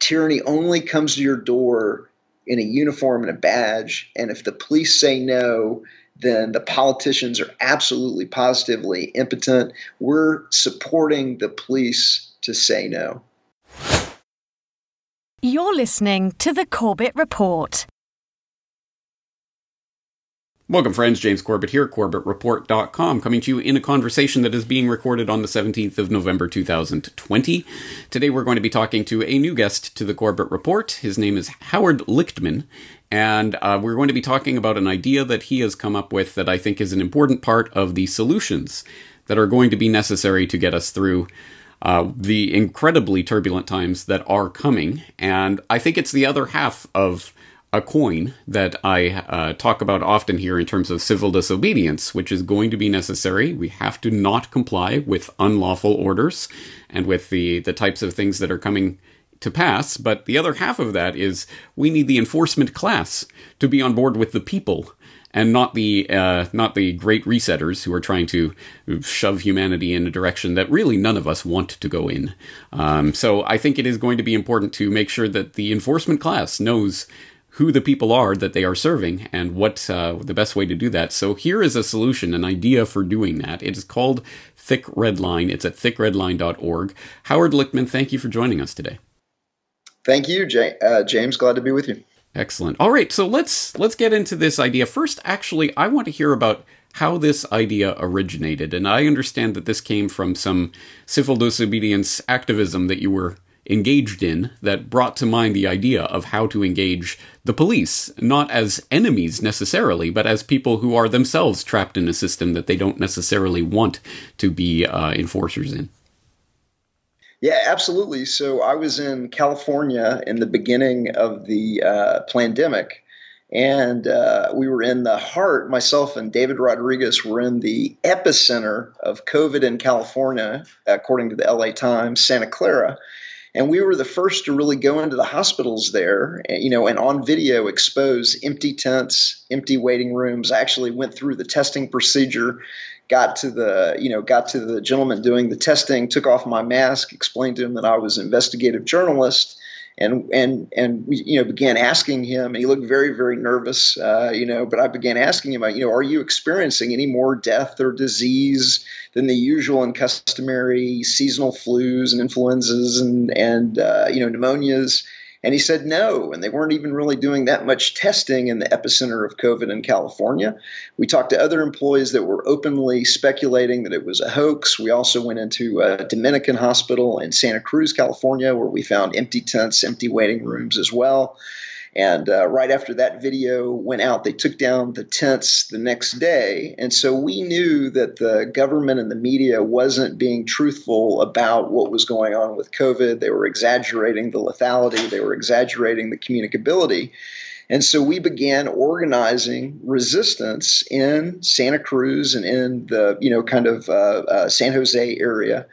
tyranny only comes to your door in a uniform and a badge. And if the police say no, then the politicians are absolutely positively impotent. We're supporting the police to say no. You're listening to the Corbett Report. Welcome, friends. James Corbett here, CorbettReport.com, coming to you in a conversation that is being recorded on the 17th of November 2020. Today, we're going to be talking to a new guest to the Corbett Report. His name is Howard Lichtman, and uh, we're going to be talking about an idea that he has come up with that I think is an important part of the solutions that are going to be necessary to get us through uh, the incredibly turbulent times that are coming. And I think it's the other half of a coin that I uh, talk about often here in terms of civil disobedience, which is going to be necessary. We have to not comply with unlawful orders and with the, the types of things that are coming to pass. But the other half of that is we need the enforcement class to be on board with the people and not the uh, not the great resetters who are trying to shove humanity in a direction that really none of us want to go in. Um, so I think it is going to be important to make sure that the enforcement class knows who the people are that they are serving and what uh, the best way to do that. So here is a solution, an idea for doing that. It is called Thick Red Line. It's at thickredline.org. Howard Lichtman, thank you for joining us today. Thank you, uh, James. Glad to be with you. Excellent. All right, so let's let's get into this idea first. Actually, I want to hear about how this idea originated, and I understand that this came from some civil disobedience activism that you were engaged in that brought to mind the idea of how to engage the police, not as enemies necessarily, but as people who are themselves trapped in a system that they don't necessarily want to be uh, enforcers in. Yeah, absolutely. So I was in California in the beginning of the uh, pandemic, and uh, we were in the heart. Myself and David Rodriguez were in the epicenter of COVID in California, according to the LA Times, Santa Clara and we were the first to really go into the hospitals there, eh, you know, and on video expose empty tents, empty waiting rooms. I actually went through the testing procedure, got to the, you know, got to the gentleman doing the testing, took off my mask, explained to him that I was an investigative journalist, and and and we you know began asking him and he looked very very nervous uh, you know but i began asking him you know are you experiencing any more death or disease than the usual and customary seasonal flus and influenzas and and uh, you know pneumonias and he said no, and they weren't even really doing that much testing in the epicenter of COVID in California. We talked to other employees that were openly speculating that it was a hoax. We also went into a Dominican hospital in Santa Cruz, California, where we found empty tents, empty waiting rooms as well. And uh, right after that video went out, they took down the tents the next day. And so we knew that the government and the media wasn't being truthful about what was going on with COVID. They were exaggerating the lethality, they were exaggerating the communicability. And so we began organizing resistance in Santa Cruz and in the, you know, kind of uh, uh, San Jose area.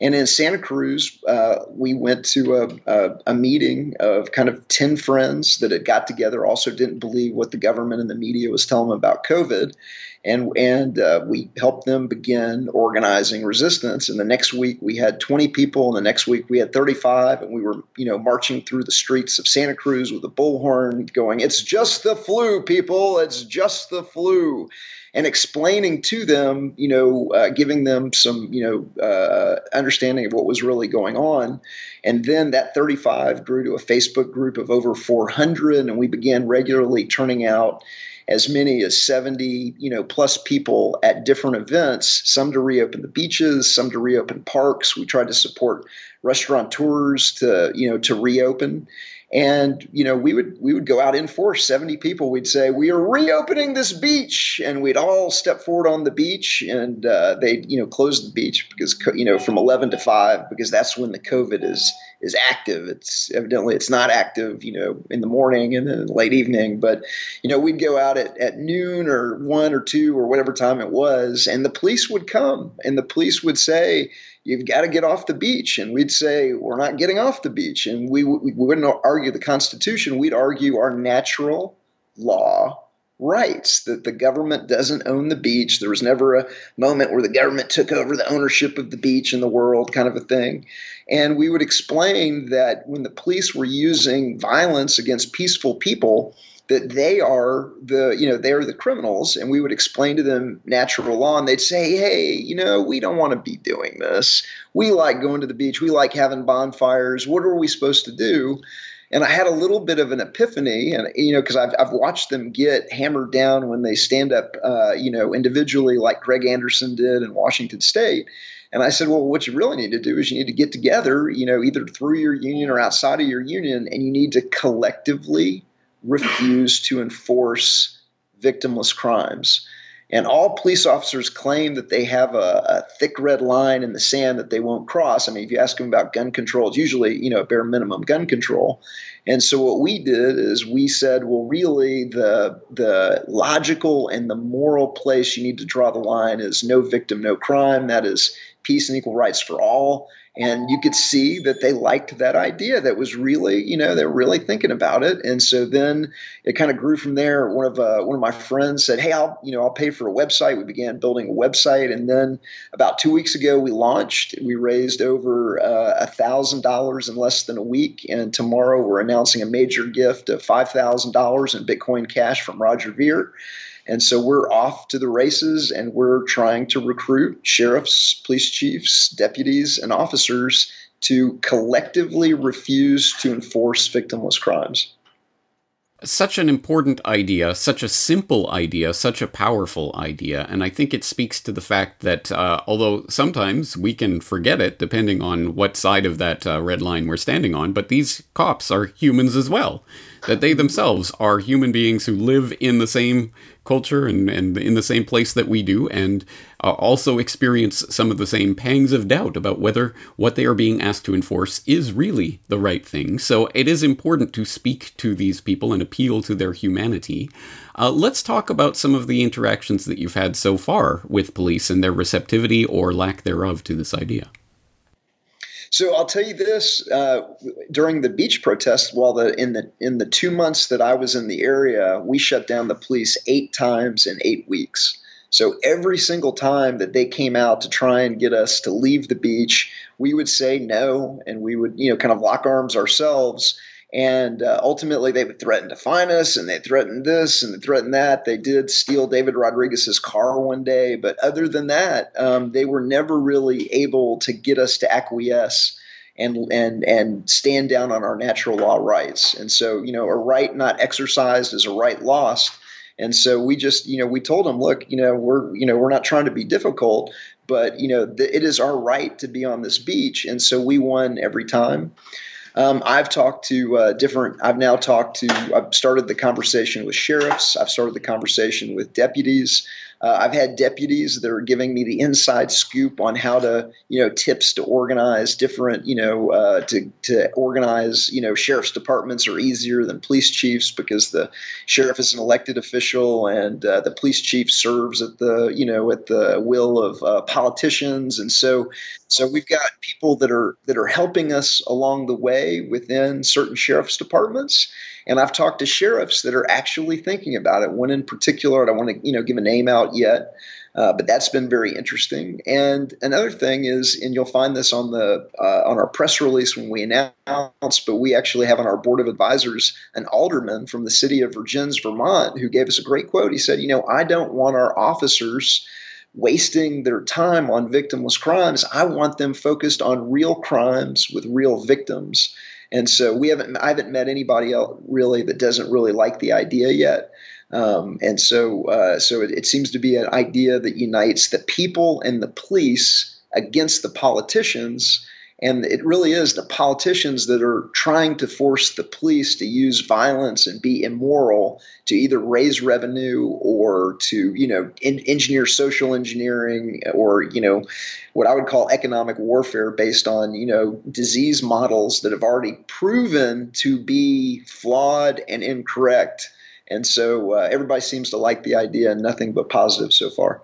And in Santa Cruz, uh, we went to a, a, a, meeting of kind of 10 friends that had got together, also didn't believe what the government and the media was telling them about COVID. And, and uh, we helped them begin organizing resistance. And the next week we had 20 people, and the next week we had 35, and we were, you know, marching through the streets of Santa Cruz with a bullhorn going, It's just the flu, people, it's just the flu and explaining to them, you know, uh, giving them some, you know, uh, understanding of what was really going on. And then that 35 grew to a Facebook group of over 400, and we began regularly turning out as many as 70, you know, plus people at different events, some to reopen the beaches, some to reopen parks. We tried to support restaurateurs to, you know, to reopen and you know we would we would go out in force 70 people. We'd say we are reopening this beach. And we'd all step forward on the beach and uh, they'd you know close the beach because you know from 11 to 5 because that's when the covid is is active. It's evidently it's not active you know in the morning and then late evening. But you know we'd go out at, at noon or 1 or 2 or whatever time it was and the police would come. And the police would say you've got to get off the beach. And we'd say, we're not getting off the beach. And we, we wouldn't argue the Constitution, we'd argue our natural law rights, that the government doesn't own the beach. There was never a moment where the government took over the ownership of the beach in the world, kind of a thing. And we would explain that when the police were using violence against peaceful people, that they are the you know they're the criminals and we would explain to them natural law and they'd say hey you know we don't want to be doing this. We like going to the beach. We like having bonfires. What are we supposed to do? And I had a little bit of an epiphany, and you know, because I've I've watched them get hammered down when they stand up, uh, you know, individually, like Greg Anderson did in Washington State. And I said, well, what you really need to do is you need to get together, you know, either through your union or outside of your union, and you need to collectively refuse to enforce victimless crimes. And all police officers claim that they have a, a, thick red line in the sand that they won't cross. I mean, if you ask them about gun control, it's usually, you know, bare minimum gun control. And so what we did is we said, well, really the the logical and the moral place you need to draw the line is no victim, no crime. That is peace and equal rights for all. And you could see that they liked that idea that was really you know they're really thinking about it. And so then it kind of grew from there. One of uh, one of my friends said hey i'll you know i'll pay for a website. We began building a website. And then about two weeks ago we launched. We raised over uh, a thousand dollars in less than a week. And tomorrow we're announcing a major gift of five thousand dollars in bitcoin cash from roger ver and so we're off to the races and we're trying to recruit sheriffs, police chiefs, deputies, and officers to collectively refuse to enforce victimless crimes such an important idea, such a simple idea, such a powerful idea. And I think it speaks to the fact that uh, although sometimes we can forget it depending on what side of that uh, red line we're standing on, but these cops are humans as well. That they themselves are human beings who live in the same culture and, and in the same place that we do, and uh, also experience some of the same pangs of doubt about whether what they are being asked to enforce is really the right thing. So it is important to speak to these people and appeal to their humanity. Uh, let's talk about some of the interactions that you've had so far with police and their receptivity or lack thereof to this idea. So I'll tell you this: uh, during the beach protest, while the in the in the two months that I was in the area, we shut down the police eight times in eight weeks. So every single time that they came out to try and get us to leave the beach, we would say no, and we would you know kind of lock arms ourselves and uh, ultimately, they would threaten to fine us, and they threatened this and they threatened that. They did steal David Rodriguez's car one day, but other than that, um, they were never really able to get us to acquiesce and and and stand down on our natural law rights. And so, you know, a right not exercised is a right lost. And so we just, you know, we told them, look, you know, we're, you know, we're not trying to be difficult, but you know, th- it is our right to be on this beach, and so we won every time. Um, I've talked to uh, different. I've now talked to. I've started the conversation with sheriffs. I've started the conversation with deputies. Uh, I've had deputies that are giving me the inside scoop on how to, you know, tips to organize different, you know, uh, to to organize, you know, sheriff's departments are easier than police chiefs because the sheriff is an elected official and uh, the police chief serves at the, you know, at the will of uh, politicians, and so so we've got people that are that are helping us along the way within certain sheriff's departments and I've talked to sheriffs that are actually thinking about it. One in particular, I don't want to you know give a name out yet, uh, but that's been very interesting. And another thing is, and you'll find this on the uh, on our press release when we announce, but we actually have on our board of advisors an alderman from the city of Vergennes, Vermont, who gave us a great quote. He said, "You know, I don't want our officers." Wasting their time on victimless crimes. I want them focused on real crimes with real victims. And so we haven't, I haven't met anybody else really that doesn't really like the idea yet. Um, and so, uh, so it, it seems to be an idea that unites the people and the police against the politicians and it really is the politicians that are trying to force the police to use violence and be immoral to either raise revenue or to, you know, in, engineer social engineering or, you know, what I would call economic warfare based on, you know, disease models that have already proven to be flawed and incorrect. And so uh, everybody seems to like the idea and nothing but positive so far.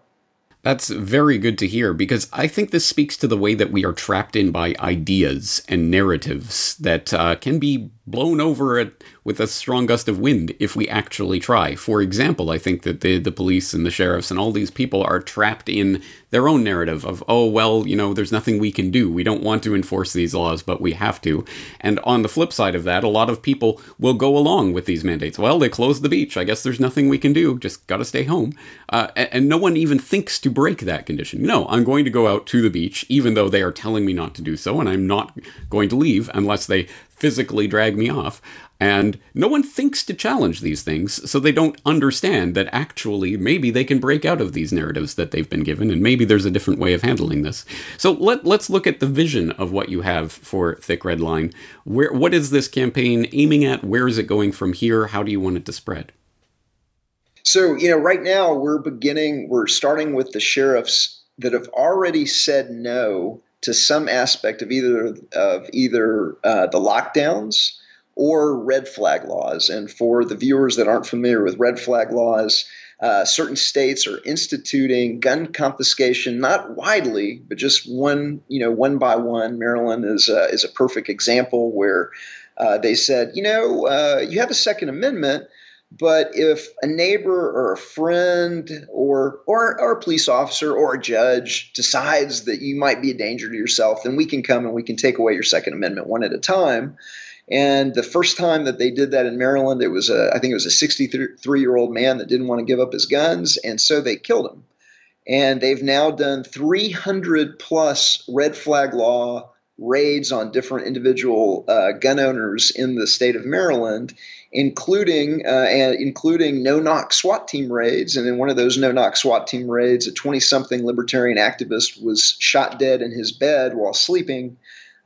That's very good to hear because I think this speaks to the way that we are trapped in by ideas and narratives that uh, can be blown over it with a strong gust of wind if we actually try. For example, I think that the, the police and the sheriffs and all these people are trapped in their own narrative of, oh, well, you know, there's nothing we can do. We don't want to enforce these laws, but we have to. And on the flip side of that, a lot of people will go along with these mandates. Well, they closed the beach. I guess there's nothing we can do. Just got to stay home. Uh, and, and no one even thinks to break that condition. No, I'm going to go out to the beach, even though they are telling me not to do so, and I'm not going to leave unless they physically drag me off. And no one thinks to challenge these things, so they don't understand that actually maybe they can break out of these narratives that they've been given, and maybe there's a different way of handling this. So let, let's look at the vision of what you have for Thick Red Line. Where, what is this campaign aiming at? Where is it going from here? How do you want it to spread? So, you know, right now we're beginning, we're starting with the sheriffs that have already said no to some aspect of either of either uh, the lockdowns or red flag laws. And for the viewers that aren't familiar with red flag laws, uh, certain states are instituting gun confiscation, not widely, but just one, you know, one by one. Maryland is is a perfect example where uh, they said, you know, uh, you have a Second Amendment, but if a neighbor or a friend or, or or a police officer or a judge decides that you might be a danger to yourself, then we can come and we can take away your Second Amendment one at a time. And the first time that they did that in Maryland, it was a I think it was a 63 year old man that didn't want to give up his guns, and so they killed him. And they've now done 300 plus red flag law raids on different individual uh, gun owners in the state of Maryland, including uh, including no knock SWAT team raids. And in one of those no knock SWAT team raids, a 20 something libertarian activist was shot dead in his bed while sleeping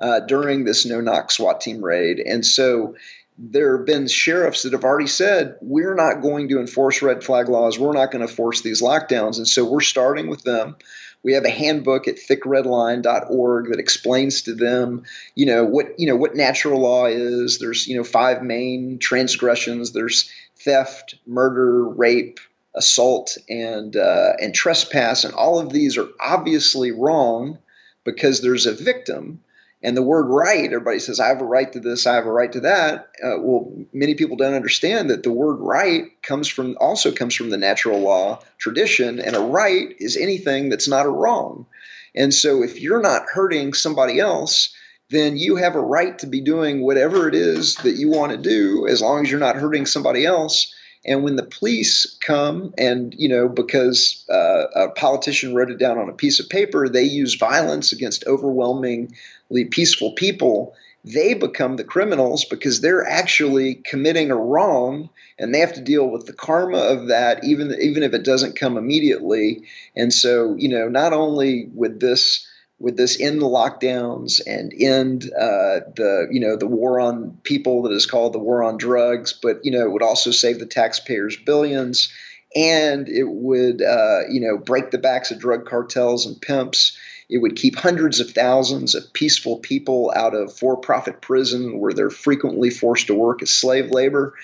uh, during this no knock SWAT team raid. And so there have been sheriffs that have already said, we're not going to enforce red flag laws. We're not going to force these lockdowns. And so we're starting with them. We have a handbook at thickredline.org that explains to them, you know, what you know what natural law is. There's you know five main transgressions. There's theft, murder, rape, assault, and uh, and trespass, and all of these are obviously wrong because there's a victim. And the word right, everybody says, I have a right to this, I have a right to that. Uh, well, many people don't understand that the word right comes from also comes from the natural law tradition, and a right is anything that's not a wrong. And so if you're not hurting somebody else, then you have a right to be doing whatever it is that you want to do as long as you're not hurting somebody else. And when the police come and, you know, because uh, a politician wrote it down on a piece of paper, they use violence against overwhelmingly peaceful people, they become the criminals because they're actually committing a wrong and they have to deal with the karma of that even even if it doesn't come immediately. And so you know not only with this with this end the lockdowns and end uh, the you know the war on people that is called the war on drugs but you know it would also save the taxpayers billions and it would uh, you know break the backs of drug cartels and pimps it would keep hundreds of thousands of peaceful people out of for profit prison where they're frequently forced to work as slave labor.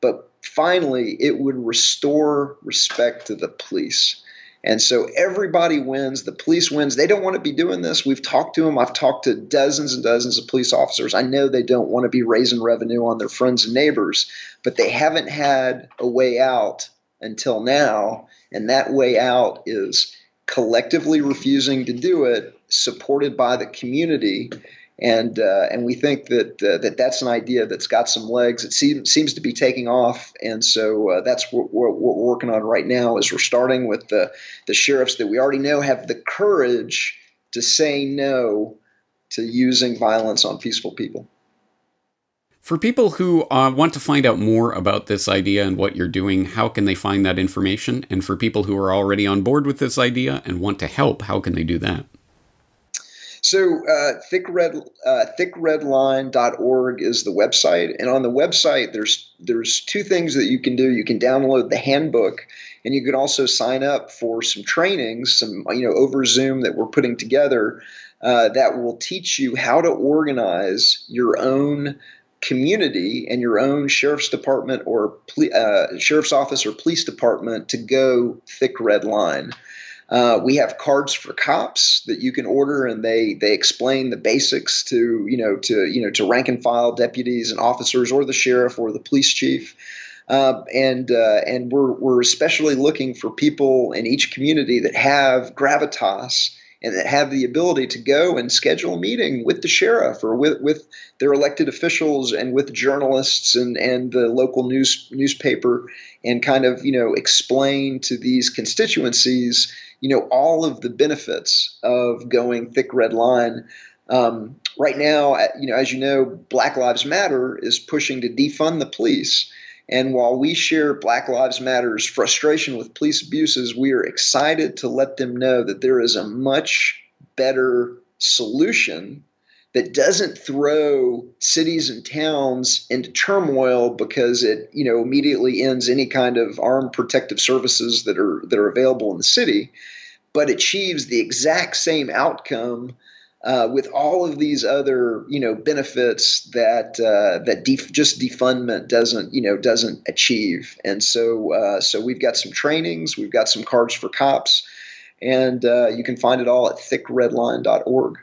But finally, it would restore respect to the police. And so everybody wins. The police wins. They don't want to be doing this. We've talked to them. I've talked to dozens and dozens of police officers. I know they don't want to be raising revenue on their friends and neighbors, but they haven't had a way out until now. And that way out is collectively refusing to do it, supported by the community. And uh, and we think that uh, that that's an idea that's got some legs. It seems seems to be taking off, and so uh, that's what, what, what, we're working on right now. Is we're starting with the the sheriffs that we already know have the courage to say no to using violence on peaceful people. For people who uh, want to find out more about this idea and what you're doing, how can they find that information? And for people who are already on board with this idea and want to help, how can they do that? So uh, thickred uh, thickredline.org is the website, and on the website there's there's two things that you can do. You can download the handbook, and you can also sign up for some trainings, some you know over Zoom that we're putting together uh, that will teach you how to organize your own community and your own sheriff's department or uh, sheriff's office or police department to go thick red line. Uh, we have cards for cops that you can order, and they they explain the basics to you know to you know to rank and file deputies and officers, or the sheriff, or the police chief. Uh, and uh, and we're we're especially looking for people in each community that have gravitas and that have the ability to go and schedule a meeting with the sheriff or with, with their elected officials and with journalists and, and the local news newspaper and kind of you know explain to these constituencies you know all of the benefits of going thick red line. Um, right now you know as you know black lives matter is pushing to defund the police. And while we share Black Lives Matter's frustration with police abuses, we are excited to let them know that there is a much better solution that doesn't throw cities and towns into turmoil because it, you know, immediately ends any kind of armed protective services that are that are available in the city, but achieves the exact same outcome uh, with all of these other you know benefits that uh, that def- just defundment doesn't you know doesn't achieve. And so uh, so we've got some trainings, we've got some cards for cops, and uh, you can find it all at thickredline.org.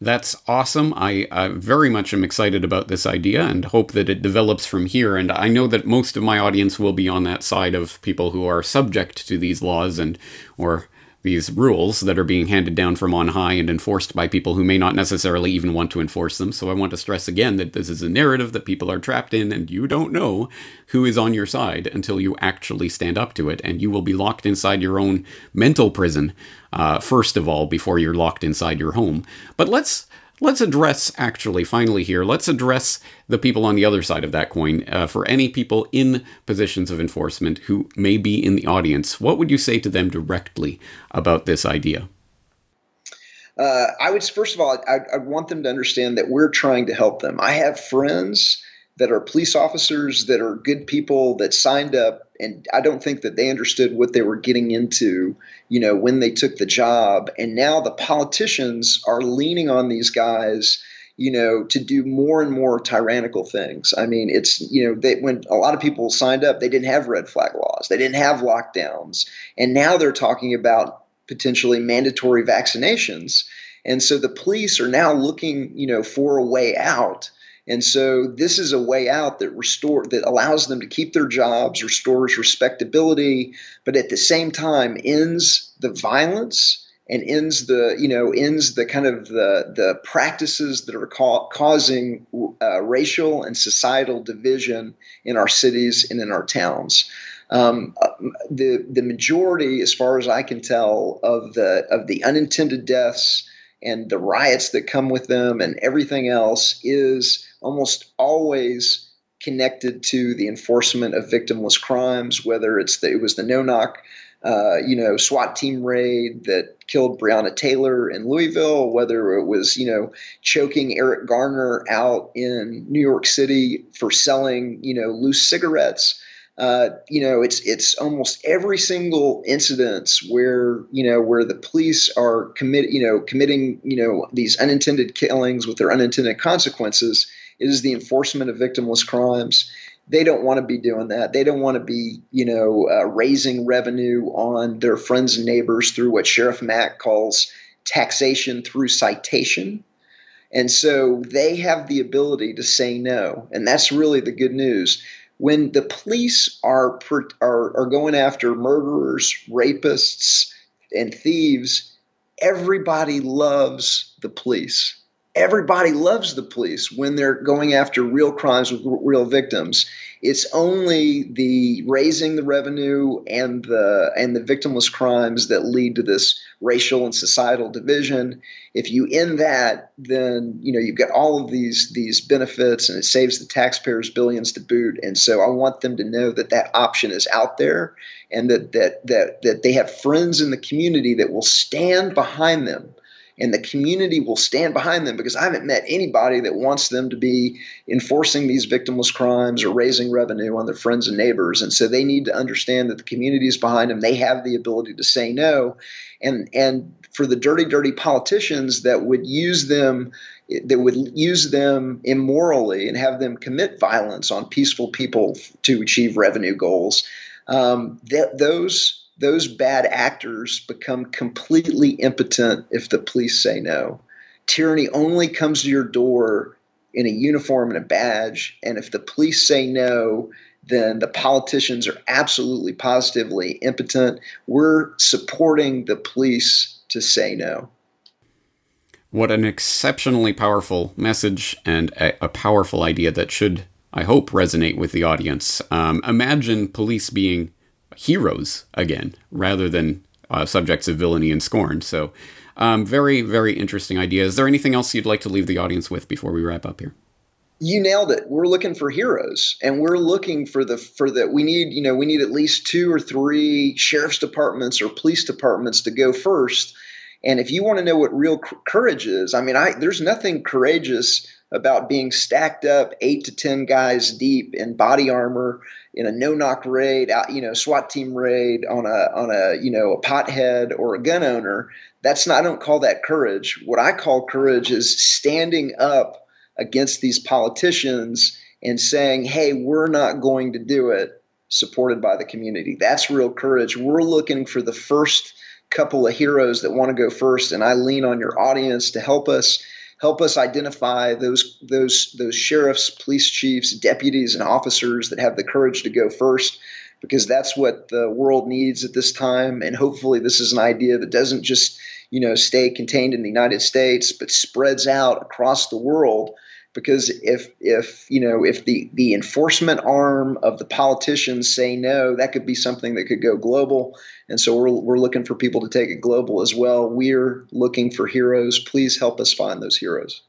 That's awesome. I, I, very much am excited about this idea and hope that it develops from here. And I know that most of my audience will be on that side of people who are subject to these laws and or these rules that are being handed down from on high and enforced by people who may not necessarily even want to enforce them. So I want to stress again that this is a narrative that people are trapped in, and you don't know who is on your side until you actually stand up to it, and you will be locked inside your own mental prison, uh, first of all, before you're locked inside your home. But let's let's address actually finally here let's address the people on the other side of that coin uh, for any people in positions of enforcement who may be in the audience what would you say to them directly about this idea? Uh, i would first of all I, I want them to understand that we're trying to help them. I have friends that are police officers that are good people that signed up and I don't think that they understood what they were getting into, you know, when they took the job. And now the politicians are leaning on these guys, you know, to do more and more tyrannical things. I mean, it's, you know, they, when a lot of people signed up, they didn't have red flag laws, they didn't have lockdowns. And now they're talking about potentially mandatory vaccinations. And so the police are now looking, you know, for a way out and so this is a way out that restore that allows them to keep their jobs, restores respectability, but at the same time ends the violence and ends the you know ends the kind of the the practices that are ca- causing uh, racial and societal division in our cities and in our towns. Um, the the majority, as far as I can tell, of the of the unintended deaths and the riots that come with them and everything else is almost always connected to the enforcement of victimless crimes, whether it's the, it was the no knock, uh, you know, SWAT team raid that killed Breonna Taylor in Louisville, whether it was, you know, choking Eric Garner out in New York City for selling, you know, loose cigarettes. Uh, you know, it's it's almost every single incident where you know where the police are commit, you know, committing you know these unintended killings with their unintended consequences is the enforcement of victimless crimes. They don't want to be doing that. They don't want to be, you know, uh, raising revenue on their friends and neighbors through what Sheriff Mack calls taxation through citation. And so they have the ability to say no. And that's really the good news. When the police are, are, are going after murderers, rapists, and thieves, everybody loves the police everybody loves the police when they're going after real crimes with real victims. It's only the raising the revenue and the and the victimless crimes that lead to this racial and societal division. If you end that, then you know you've got all of these these benefits, and it saves the taxpayers billions to boot. And so I want them to know that that option is out there, and that that that that they have friends in the community that will stand behind them and the community will stand behind them because I haven't met anybody that wants them to be enforcing these victimless crimes or raising revenue on their friends and neighbors. And so they need to understand that the community is behind them. They have the ability to say no. And and for the dirty, dirty politicians that would use them that would use them immorally and have them commit violence on peaceful people to achieve revenue goals. Um, th- those those bad actors become completely impotent if the police say no. Tyranny only comes to your door in a uniform and a badge, and if the police say no, then the politicians are absolutely positively impotent. We're supporting the police to say no. What an exceptionally powerful message and a, a powerful idea that should, I hope, resonate with the audience. Um, imagine police being heroes again, rather than uh, subjects of villainy and scorn. So, um, very, very interesting idea. Is there anything else you'd like to leave the audience with before we wrap up here? you nailed it we're looking for heroes and we're looking for the for that we need you know we need at least two or three sheriff's departments or police departments to go first and if you want to know what real courage is i mean i there's nothing courageous about being stacked up eight to ten guys deep in body armor in a no-knock raid, you know, SWAT team raid on a on a you know a pothead or a gun owner. That's not. I don't call that courage. What I call courage is standing up against these politicians and saying, hey, we're not going to do it, supported by the community. That's real courage. We're looking for the first couple of heroes that want to go first, and I lean on your audience to help us help us identify those those those sheriffs, police chiefs, deputies, and officers that have the courage to go first because that's what the world needs at this time. And hopefully this is an idea that doesn't just you know stay contained in the United States but spreads out across the world because if if you know if the the enforcement arm of the politicians say no that could be something that could go global and so we're, we're looking for people to take it global as well we're looking for heroes please help us find those heroes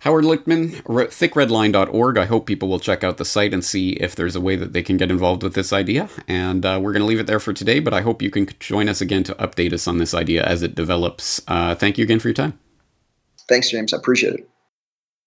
Howard Lichtman, thickredline.org. I hope people will check out the site and see if there's a way that they can get involved with this idea. And uh, we're going to leave it there for today, but I hope you can join us again to update us on this idea as it develops. Uh, thank you again for your time. Thanks, James. I appreciate it.